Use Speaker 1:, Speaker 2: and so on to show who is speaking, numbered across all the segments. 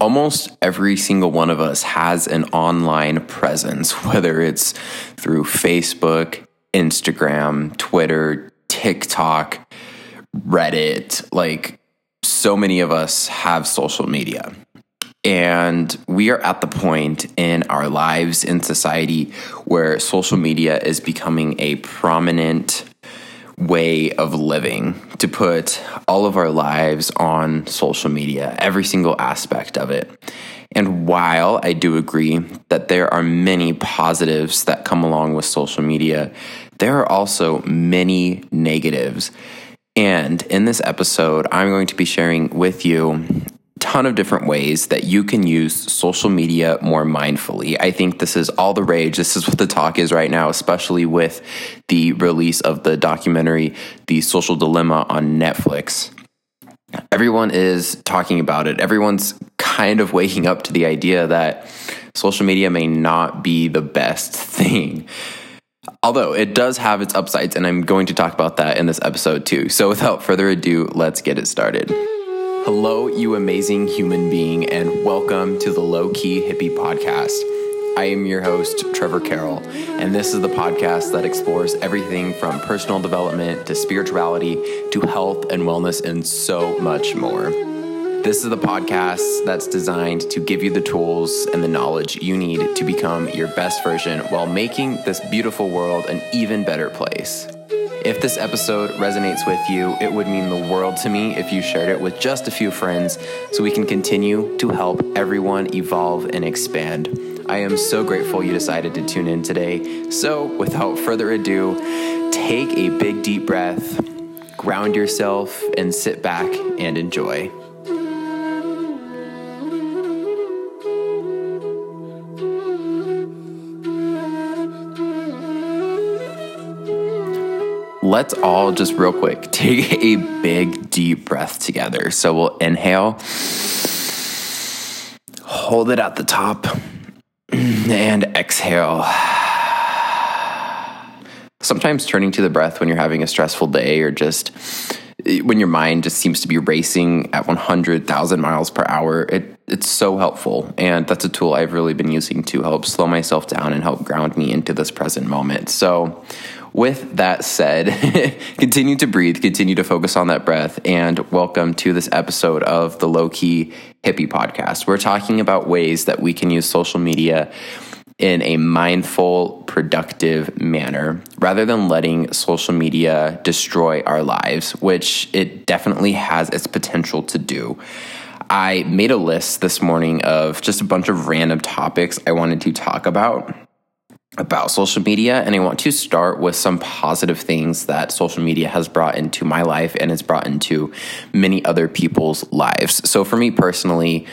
Speaker 1: almost every single one of us has an online presence, whether it's through Facebook, Instagram, Twitter, TikTok, Reddit. Like, so many of us have social media. And we are at the point in our lives in society where social media is becoming a prominent way of living to put all of our lives on social media, every single aspect of it. And while I do agree that there are many positives that come along with social media, there are also many negatives. And in this episode, I'm going to be sharing with you ton of different ways that you can use social media more mindfully. I think this is all the rage. This is what the talk is right now, especially with the release of the documentary, The Social Dilemma on Netflix. Everyone is talking about it. Everyone's kind of waking up to the idea that social media may not be the best thing. Although it does have its upsides, and I'm going to talk about that in this episode too. So without further ado, let's get it started. Hello, you amazing human being, and welcome to the Low Key Hippie Podcast. I am your host, Trevor Carroll, and this is the podcast that explores everything from personal development to spirituality to health and wellness and so much more. This is the podcast that's designed to give you the tools and the knowledge you need to become your best version while making this beautiful world an even better place. If this episode resonates with you, it would mean the world to me if you shared it with just a few friends so we can continue to help everyone evolve and expand. I am so grateful you decided to tune in today. So, without further ado, take a big deep breath, ground yourself, and sit back and enjoy. Let's all just real quick take a big deep breath together. So we'll inhale, hold it at the top, and exhale. Sometimes turning to the breath when you're having a stressful day or just when your mind just seems to be racing at 100,000 miles per hour, it, it's so helpful. And that's a tool I've really been using to help slow myself down and help ground me into this present moment. So, with that said, continue to breathe, continue to focus on that breath, and welcome to this episode of the Low Key Hippie Podcast. We're talking about ways that we can use social media in a mindful, productive manner rather than letting social media destroy our lives, which it definitely has its potential to do. I made a list this morning of just a bunch of random topics I wanted to talk about about social media, and I want to start with some positive things that social media has brought into my life and has brought into many other people's lives. So, for me personally,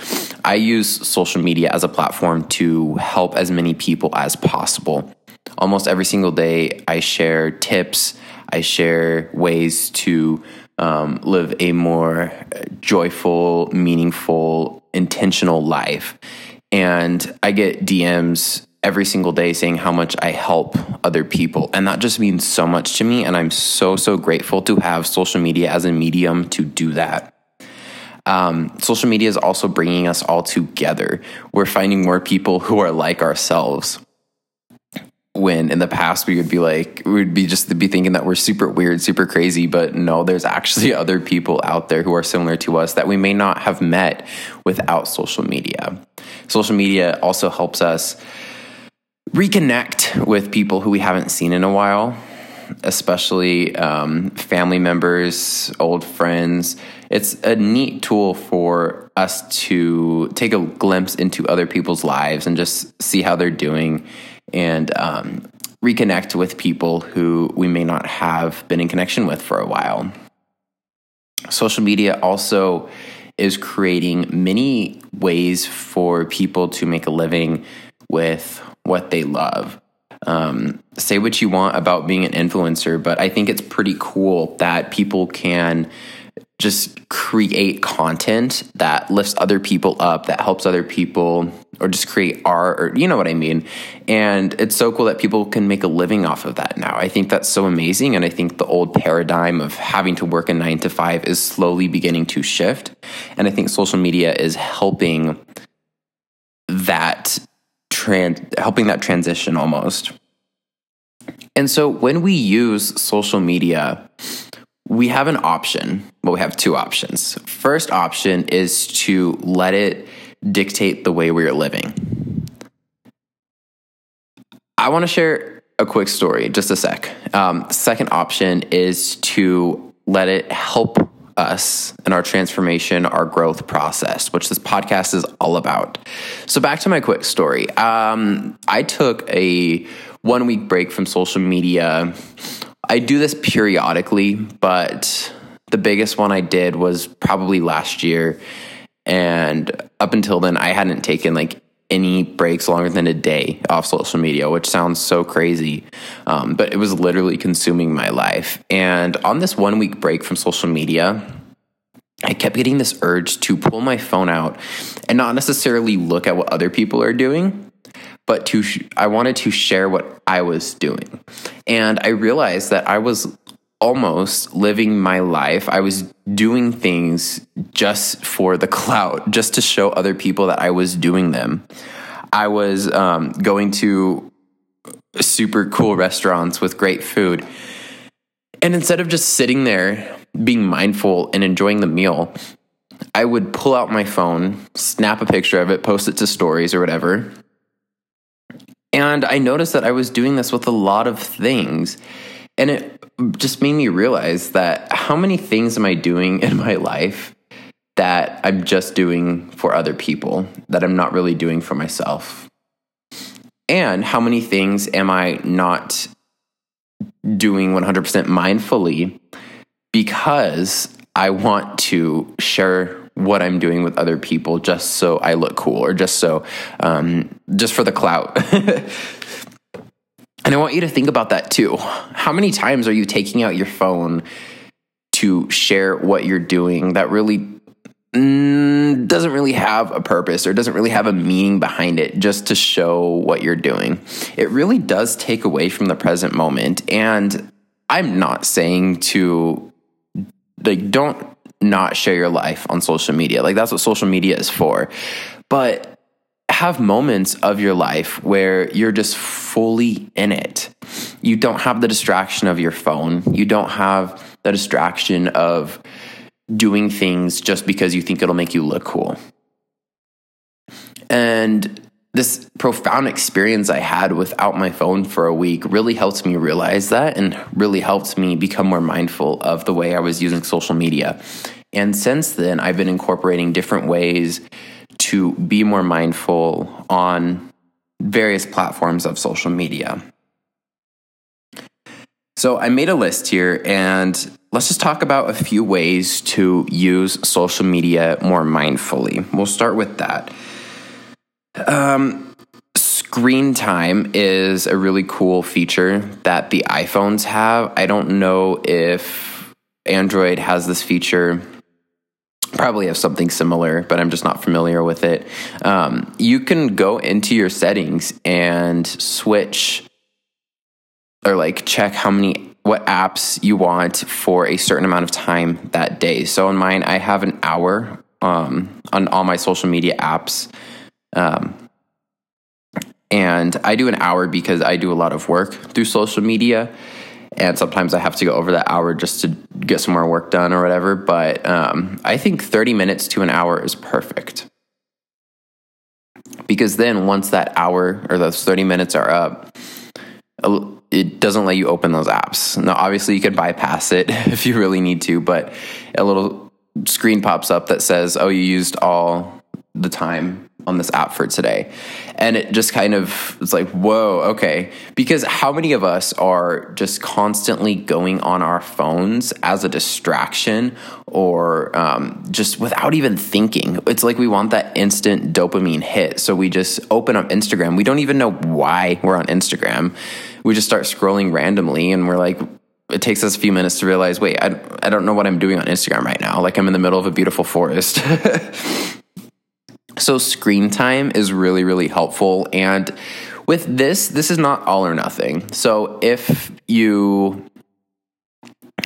Speaker 1: I use social media as a platform to help as many people as possible. Almost every single day, I share tips, I share ways to um, live a more joyful, meaningful, intentional life. And I get DMs every single day saying how much I help other people. And that just means so much to me. And I'm so, so grateful to have social media as a medium to do that. Um, social media is also bringing us all together. We're finding more people who are like ourselves. When in the past we would be like, we would be just be thinking that we're super weird, super crazy, but no, there's actually other people out there who are similar to us that we may not have met without social media. Social media also helps us reconnect with people who we haven't seen in a while, especially um, family members, old friends. It's a neat tool for us to take a glimpse into other people's lives and just see how they're doing and um, reconnect with people who we may not have been in connection with for a while. Social media also is creating many ways for people to make a living with what they love. Um, say what you want about being an influencer, but I think it's pretty cool that people can just create content that lifts other people up, that helps other people, or just create art, or you know what I mean. And it's so cool that people can make a living off of that now. I think that's so amazing. And I think the old paradigm of having to work a nine to five is slowly beginning to shift. And I think social media is helping trans helping that transition almost. And so when we use social media, we have an option. Well, we have two options. First option is to let it dictate the way we are living. I want to share a quick story, just a sec. Um, second option is to let it help us and our transformation, our growth process, which this podcast is all about. So, back to my quick story. Um, I took a one week break from social media. I do this periodically, but the biggest one I did was probably last year. And up until then, I hadn't taken like any breaks longer than a day off social media, which sounds so crazy. Um, but it was literally consuming my life. And on this one week break from social media, I kept getting this urge to pull my phone out and not necessarily look at what other people are doing, but to sh- I wanted to share what I was doing. And I realized that I was almost living my life. I was doing things just for the clout, just to show other people that I was doing them. I was um, going to super cool restaurants with great food. And instead of just sitting there being mindful and enjoying the meal, I would pull out my phone, snap a picture of it, post it to stories or whatever. And I noticed that I was doing this with a lot of things. And it just made me realize that how many things am I doing in my life that I'm just doing for other people, that I'm not really doing for myself? And how many things am I not doing 100% mindfully because I want to share what I'm doing with other people just so I look cool or just so, um, just for the clout. And I want you to think about that too. How many times are you taking out your phone to share what you're doing that really mm, doesn't really have a purpose or doesn't really have a meaning behind it just to show what you're doing? It really does take away from the present moment. And I'm not saying to, like, don't not share your life on social media. Like, that's what social media is for. But have moments of your life where you're just fully in it. You don't have the distraction of your phone. You don't have the distraction of doing things just because you think it'll make you look cool. And this profound experience I had without my phone for a week really helped me realize that and really helped me become more mindful of the way I was using social media. And since then, I've been incorporating different ways to be more mindful on various platforms of social media. So I made a list here and let's just talk about a few ways to use social media more mindfully. We'll start with that. Um, screen time is a really cool feature that the iPhones have. I don't know if Android has this feature probably have something similar, but I'm just not familiar with it. Um, you can go into your settings and switch or like check how many what apps you want for a certain amount of time that day. So on mine, I have an hour um, on all my social media apps. Um, and I do an hour because I do a lot of work through social media and sometimes I have to go over that hour just to get some more work done or whatever. But um, I think 30 minutes to an hour is perfect. Because then once that hour or those 30 minutes are up, it doesn't let you open those apps. Now, obviously, you could bypass it if you really need to, but a little screen pops up that says, oh, you used all the time on this app for today. And it just kind of it's like, whoa, okay. Because how many of us are just constantly going on our phones as a distraction or um, just without even thinking? It's like we want that instant dopamine hit. So we just open up Instagram. We don't even know why we're on Instagram. We just start scrolling randomly and we're like, it takes us a few minutes to realize, wait, I, I don't know what I'm doing on Instagram right now. Like I'm in the middle of a beautiful forest. So, screen time is really, really helpful. And with this, this is not all or nothing. So, if you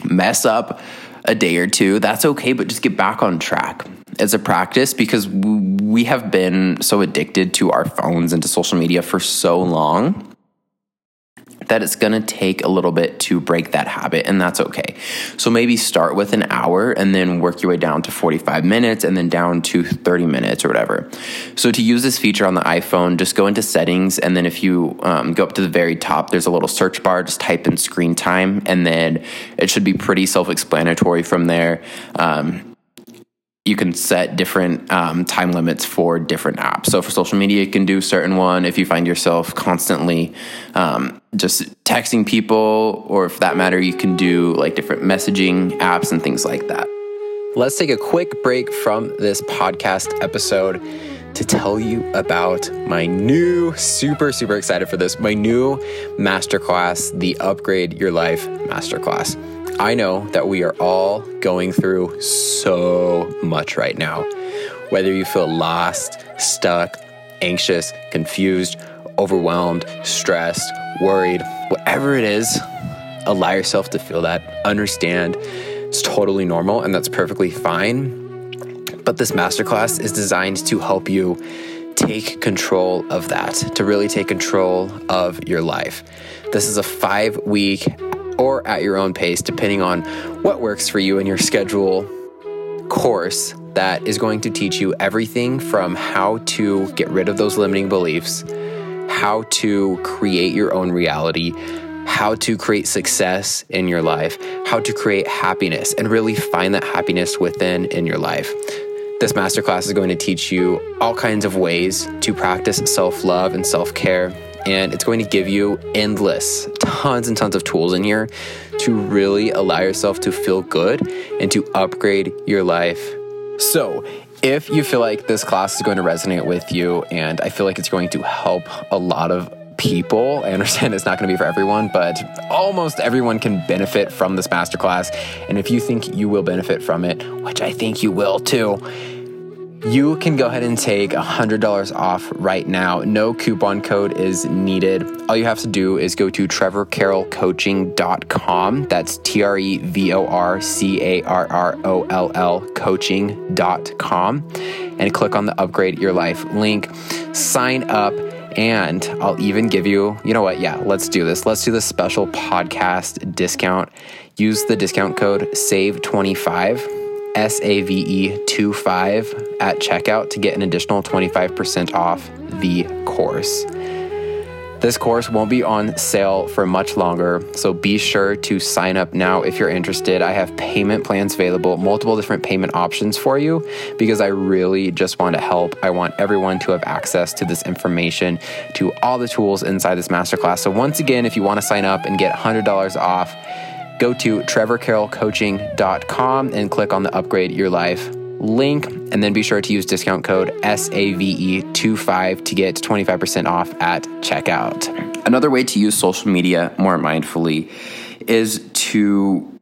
Speaker 1: mess up a day or two, that's okay, but just get back on track. as a practice because we have been so addicted to our phones and to social media for so long that it's going to take a little bit to break that habit, and that's okay. So maybe start with an hour and then work your way down to 45 minutes and then down to 30 minutes or whatever. So to use this feature on the iPhone, just go into settings, and then if you um, go up to the very top, there's a little search bar, just type in screen time, and then it should be pretty self explanatory from there. Um, you can set different um, time limits for different apps. So for social media, you can do certain one. If you find yourself constantly um, just texting people, or if that matter, you can do like different messaging apps and things like that. Let's take a quick break from this podcast episode to tell you about my new, super, super excited for this, my new masterclass, the Upgrade Your Life Masterclass. I know that we are all going through so much right now. Whether you feel lost, stuck, anxious, confused, overwhelmed, stressed, worried, whatever it is, allow yourself to feel that. Understand it's totally normal and that's perfectly fine. But this masterclass is designed to help you take control of that, to really take control of your life. This is a five week or at your own pace, depending on what works for you and your schedule course that is going to teach you everything from how to get rid of those limiting beliefs, how to create your own reality, how to create success in your life, how to create happiness, and really find that happiness within in your life. This masterclass is going to teach you all kinds of ways to practice self love and self care and it's going to give you endless, tons and tons of tools in here to really allow yourself to feel good and to upgrade your life. So, if you feel like this class is going to resonate with you and I feel like it's going to help a lot of people. I understand it's not going to be for everyone, but almost everyone can benefit from this masterclass. And if you think you will benefit from it, which I think you will too, you can go ahead and take $100 off right now. No coupon code is needed. All you have to do is go to trevorcarrollcoaching.com. That's T R E V O R C A R R O L L coaching.com and click on the Upgrade Your Life link. Sign up. And I'll even give you, you know what? Yeah, let's do this. Let's do the special podcast discount. Use the discount code SAVE25 S A V E 25 at checkout to get an additional 25% off the course. This course won't be on sale for much longer, so be sure to sign up now if you're interested. I have payment plans available, multiple different payment options for you because I really just want to help. I want everyone to have access to this information, to all the tools inside this masterclass. So, once again, if you want to sign up and get $100 off, go to trevorcarrollcoaching.com and click on the Upgrade Your Life link, and then be sure to use discount code SAVE25 to get 25% off at checkout. Another way to use social media more mindfully is to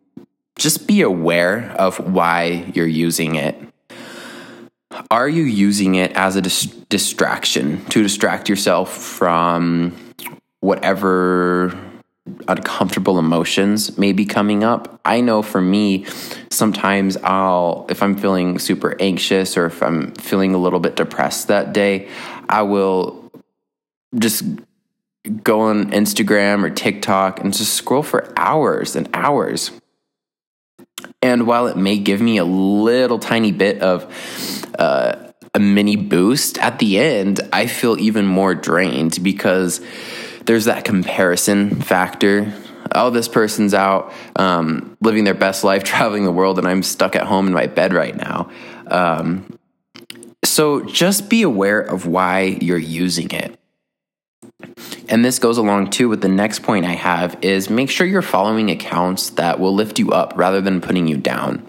Speaker 1: just be aware of why you're using it. Are you using it as a dis- distraction to distract yourself from whatever uncomfortable emotions may be coming up. I know for me, sometimes I'll, if I'm feeling super anxious or if I'm feeling a little bit depressed that day, I will just go on Instagram or TikTok and just scroll for hours and hours. And while it may give me a little tiny bit of uh, a mini boost at the end, I feel even more drained because there's that comparison factor. Oh, this person's out um, living their best life, traveling the world, and I'm stuck at home in my bed right now. Um, so just be aware of why you're using it. And this goes along too with the next point I have is make sure you're following accounts that will lift you up rather than putting you down.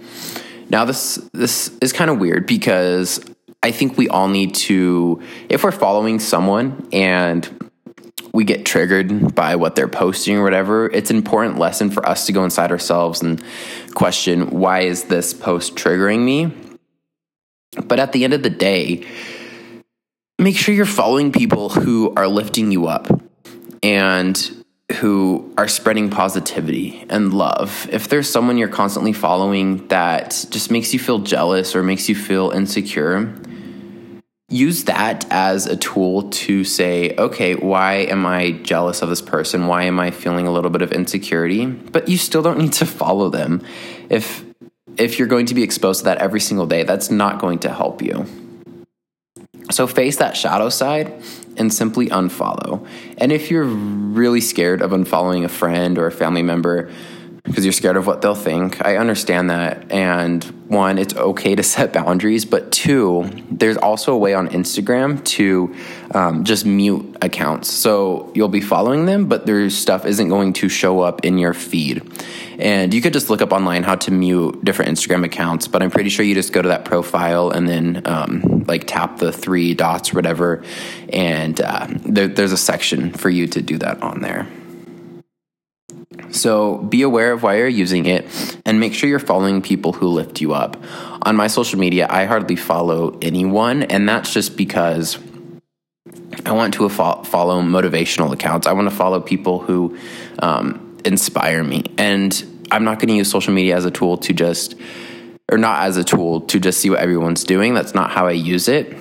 Speaker 1: Now this this is kind of weird because I think we all need to if we're following someone and we get triggered by what they're posting or whatever, it's an important lesson for us to go inside ourselves and question why is this post triggering me? But at the end of the day, make sure you're following people who are lifting you up and who are spreading positivity and love. If there's someone you're constantly following that just makes you feel jealous or makes you feel insecure, use that as a tool to say, okay, why am I jealous of this person? Why am I feeling a little bit of insecurity? But you still don't need to follow them. If if you're going to be exposed to that every single day, that's not going to help you. So face that shadow side and simply unfollow. And if you're really scared of unfollowing a friend or a family member because you're scared of what they'll think, I understand that. And one, it's okay to set boundaries, but two, there's also a way on Instagram to um, just mute accounts. So you'll be following them, but their stuff isn't going to show up in your feed. And you could just look up online how to mute different Instagram accounts, but I'm pretty sure you just go to that profile and then um, like tap the three dots or whatever, and uh, there, there's a section for you to do that on there. So be aware of why you're using it and make sure you're following people who lift you up. On my social media, I hardly follow anyone, and that's just because I want to follow motivational accounts. I want to follow people who um, inspire me. And I'm not going to use social media as a tool to just, or not as a tool to just see what everyone's doing. That's not how I use it.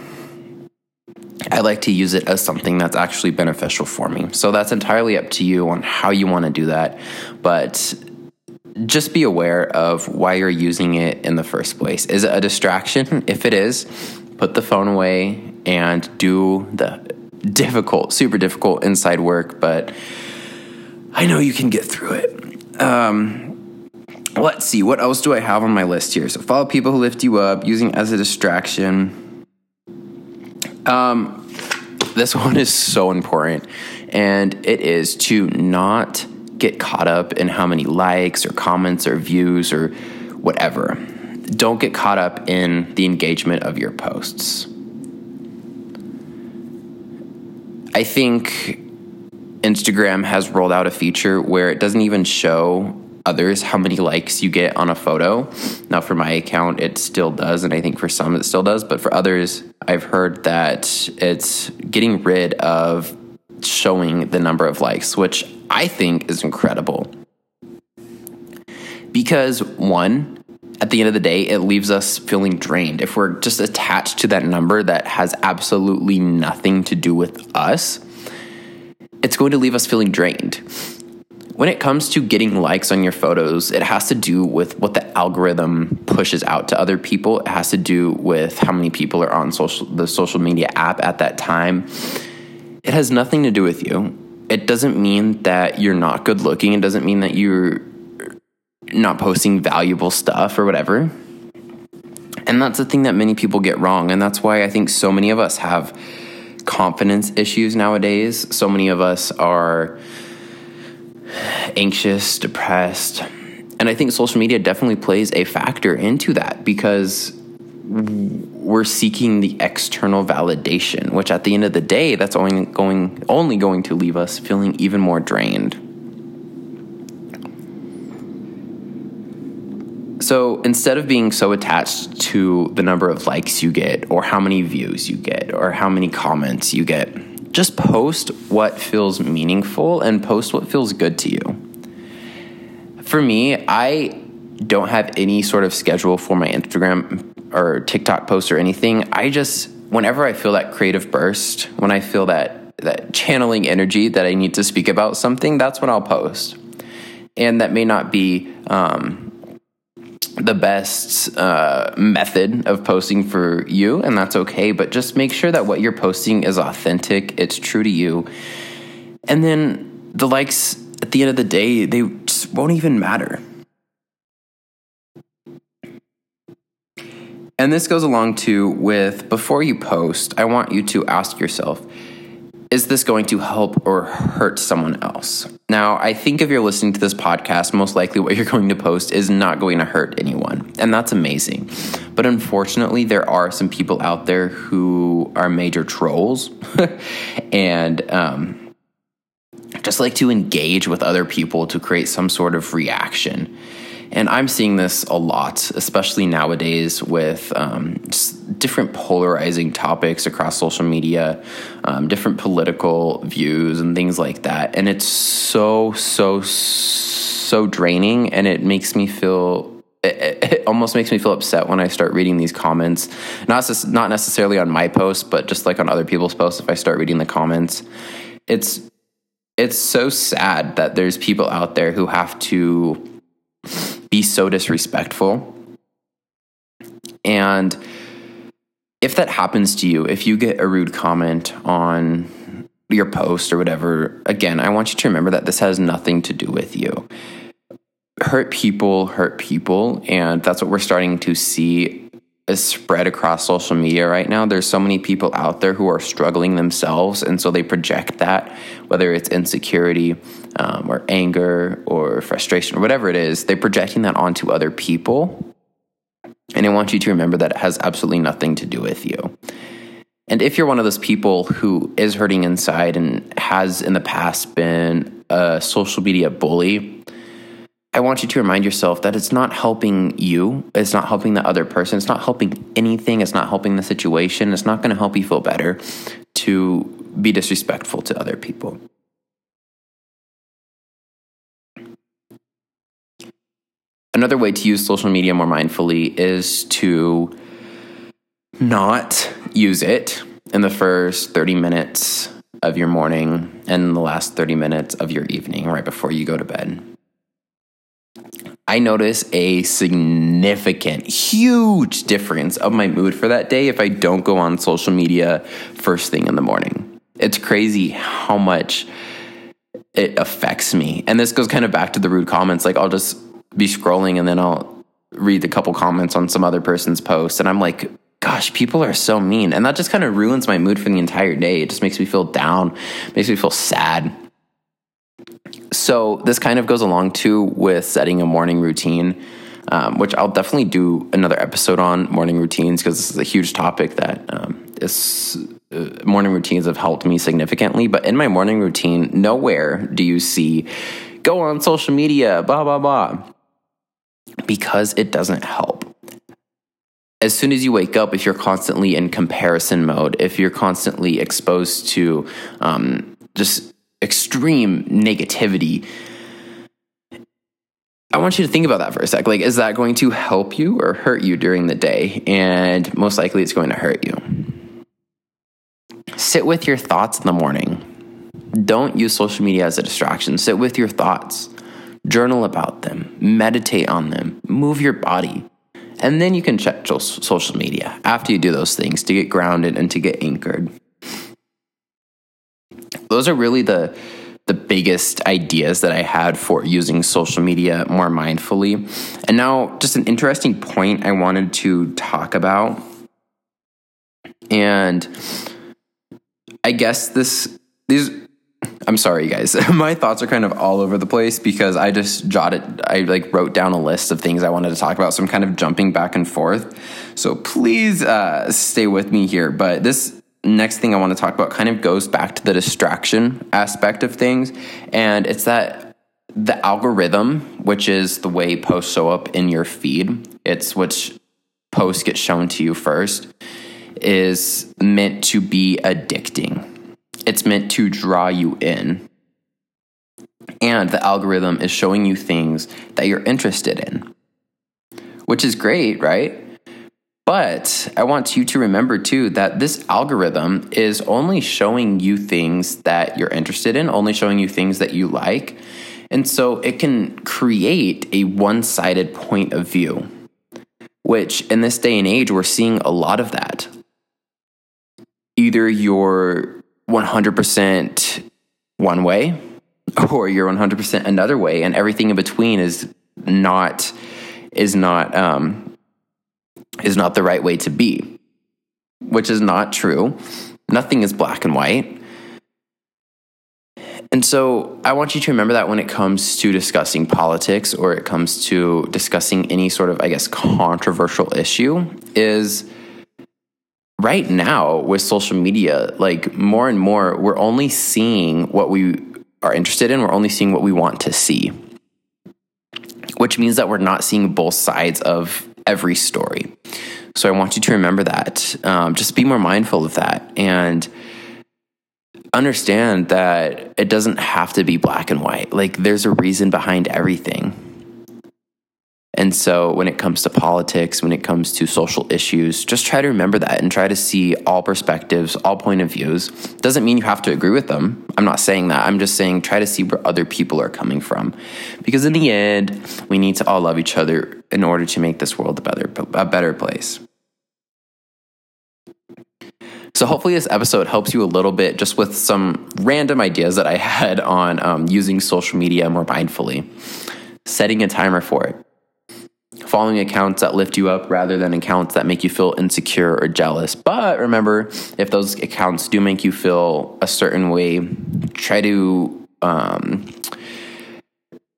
Speaker 1: I like to use it as something that's actually beneficial for me. So that's entirely up to you on how you want to do that. But just be aware of why you're using it in the first place. Is it a distraction? If it is, put the phone away and do the difficult, super difficult inside work, but I know you can get through it. Um, let's see, what else do I have on my list here? So, follow people who lift you up, using as a distraction. Um, this one is so important, and it is to not get caught up in how many likes or comments or views or whatever. Don't get caught up in the engagement of your posts. I think Instagram has rolled out a feature where it doesn't even show others how many likes you get on a photo. Now, for my account, it still does, and I think for some it still does, but for others, I've heard that it's getting rid of showing the number of likes, which I think is incredible. Because, one, at the end of the day, it leaves us feeling drained. If we're just attached to that number that has absolutely nothing to do with us, it's going to leave us feeling drained. When it comes to getting likes on your photos, it has to do with what the algorithm pushes out to other people. It has to do with how many people are on social the social media app at that time. It has nothing to do with you. It doesn't mean that you're not good looking. It doesn't mean that you're not posting valuable stuff or whatever. And that's the thing that many people get wrong. And that's why I think so many of us have confidence issues nowadays. So many of us are anxious, depressed. And I think social media definitely plays a factor into that because we're seeking the external validation, which at the end of the day, that's only going only going to leave us feeling even more drained. So instead of being so attached to the number of likes you get, or how many views you get, or how many comments you get, just post what feels meaningful and post what feels good to you. For me, I don't have any sort of schedule for my Instagram or TikTok posts or anything. I just, whenever I feel that creative burst, when I feel that that channeling energy that I need to speak about something, that's when I'll post. And that may not be um, the best uh, method of posting for you, and that's okay. But just make sure that what you're posting is authentic, it's true to you. And then the likes at the end of the day, they won't even matter. And this goes along too with before you post, I want you to ask yourself is this going to help or hurt someone else? Now, I think if you're listening to this podcast, most likely what you're going to post is not going to hurt anyone. And that's amazing. But unfortunately, there are some people out there who are major trolls and um, just like to engage with other people to create some sort of reaction. And I'm seeing this a lot, especially nowadays with um, different polarizing topics across social media, um, different political views, and things like that. And it's so, so, so draining. And it makes me feel it, almost makes me feel upset when I start reading these comments. Not not necessarily on my post, but just like on other people's posts. If I start reading the comments, it's it's so sad that there's people out there who have to be so disrespectful. And if that happens to you, if you get a rude comment on your post or whatever, again, I want you to remember that this has nothing to do with you. Hurt people hurt people. And that's what we're starting to see is spread across social media right now. There's so many people out there who are struggling themselves, and so they project that, whether it's insecurity um, or anger or frustration or whatever it is, they're projecting that onto other people. And I want you to remember that it has absolutely nothing to do with you. And if you're one of those people who is hurting inside and has in the past been a social media bully, I want you to remind yourself that it's not helping you. It's not helping the other person. It's not helping anything. It's not helping the situation. It's not going to help you feel better to be disrespectful to other people. Another way to use social media more mindfully is to not use it in the first 30 minutes of your morning and the last 30 minutes of your evening right before you go to bed. I notice a significant, huge difference of my mood for that day if I don't go on social media first thing in the morning. It's crazy how much it affects me. And this goes kind of back to the rude comments. Like, I'll just be scrolling and then I'll read a couple comments on some other person's post. And I'm like, gosh, people are so mean. And that just kind of ruins my mood for the entire day. It just makes me feel down, makes me feel sad. So this kind of goes along too with setting a morning routine, um, which I'll definitely do another episode on morning routines because this is a huge topic that um, is, uh, morning routines have helped me significantly. But in my morning routine, nowhere do you see go on social media, blah blah blah, because it doesn't help as soon as you wake up, if you're constantly in comparison mode, if you're constantly exposed to um, just extreme negativity. I want you to think about that for a sec. Like, is that going to help you or hurt you during the day? And most likely it's going to hurt you. Sit with your thoughts in the morning. Don't use social media as a distraction. Sit with your thoughts. Journal about them. Meditate on them. Move your body. And then you can check social media after you do those things to get grounded and to get anchored those are really the the biggest ideas that I had for using social media more mindfully. And now, just an interesting point I wanted to talk about. And I guess this, these, I'm sorry, you guys. My thoughts are kind of all over the place because I just jotted, I like wrote down a list of things I wanted to talk about. So I'm kind of jumping back and forth. So please uh, stay with me here. But this next thing I want to talk about kind of goes back to the distraction aspect of things. And it's that the algorithm, which is the way posts show up in your feed, it's which posts get shown to you first, is meant to be addicting. It's meant to draw you in. And the algorithm is showing you things that you're interested in, which is great, right? But I want you to remember too that this algorithm is only showing you things that you're interested in, only showing you things that you like. And so it can create a one sided point of view, which in this day and age, we're seeing a lot of that. Either you're 100% one way or you're 100% another way, and everything in between is not is not um, is not the right way to be, which is not true. Nothing is black and white. And so I want you to remember that when it comes to discussing politics or it comes to discussing any sort of, I guess, controversial issue, is right now with social media, like more and more, we're only seeing what we are interested in, we're only seeing what we want to see which means that we're not seeing both sides of every story. So I want you to remember that. Um, just be more mindful of that and understand that it doesn't have to be black and white. Like there's a reason behind everything. And so when it comes to politics, when it comes to social issues, just try to remember that and try to see all perspectives, all point of views. Doesn't mean you have to agree with them. I'm not saying that. I'm just saying try to see where other people are coming from. Because in the end, we need to all love each other in order to make this world a better a better place. So hopefully this episode helps you a little bit just with some random ideas that I had on um, using social media more mindfully, setting a timer for it, following accounts that lift you up rather than accounts that make you feel insecure or jealous. But remember, if those accounts do make you feel a certain way, try to um,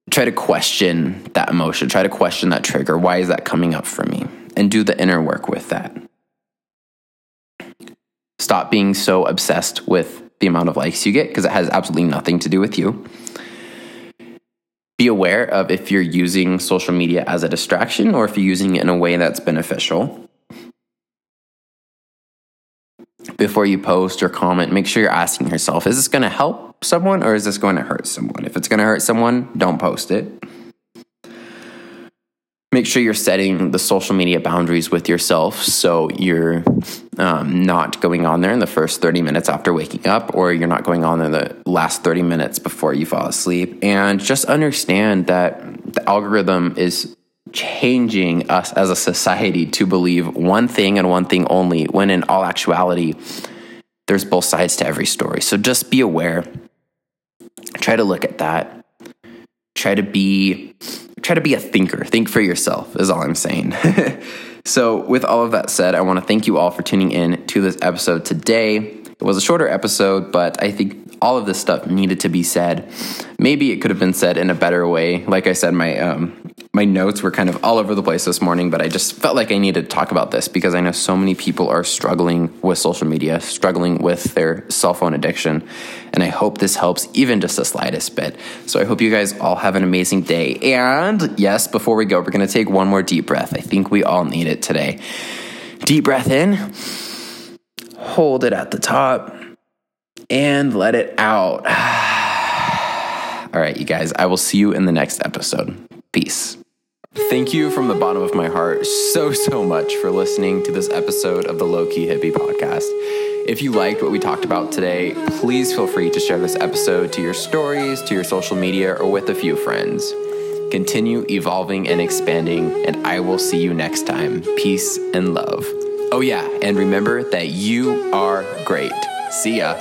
Speaker 1: try to question that emotion, try to question that trigger. Why is that coming up for me? And do the inner work with that. Stop being so obsessed with the amount of likes you get because it has absolutely nothing to do with you. Be aware of if you're using social media as a distraction or if you're using it in a way that's beneficial. Before you post or comment, make sure you're asking yourself is this going to help someone or is this going to hurt someone? If it's going to hurt someone, don't post it make sure you're setting the social media boundaries with yourself so you're um, not going on there in the first 30 minutes after waking up or you're not going on there the last 30 minutes before you fall asleep. And just understand that the algorithm is changing us as a society to believe one thing and one thing only when in all actuality there's both sides to every story. So just be aware. Try to look at that try to be try to be a thinker. Think for yourself, is all I'm saying. so, with all of that said, I want to thank you all for tuning in to this episode today. It was a shorter episode, but I think all of this stuff needed to be said. Maybe it could have been said in a better way. Like I said, my um, my notes were kind of all over the place this morning, but I just felt like I needed to talk about this because I know so many people are struggling with social media, struggling with their cell phone addiction. And I hope this helps even just the slightest bit. So I hope you guys all have an amazing day. And yes, before we go, we're going to take one more deep breath. I think we all need it today. Deep breath in, hold it at the top, and let it out. All right, you guys, I will see you in the next episode. Peace. Thank you from the bottom of my heart so, so much for listening to this episode of the Low Key Hippie podcast. If you liked what we talked about today, please feel free to share this episode to your stories, to your social media, or with a few friends. Continue evolving and expanding, and I will see you next time. Peace and love. Oh, yeah, and remember that you are great. See ya.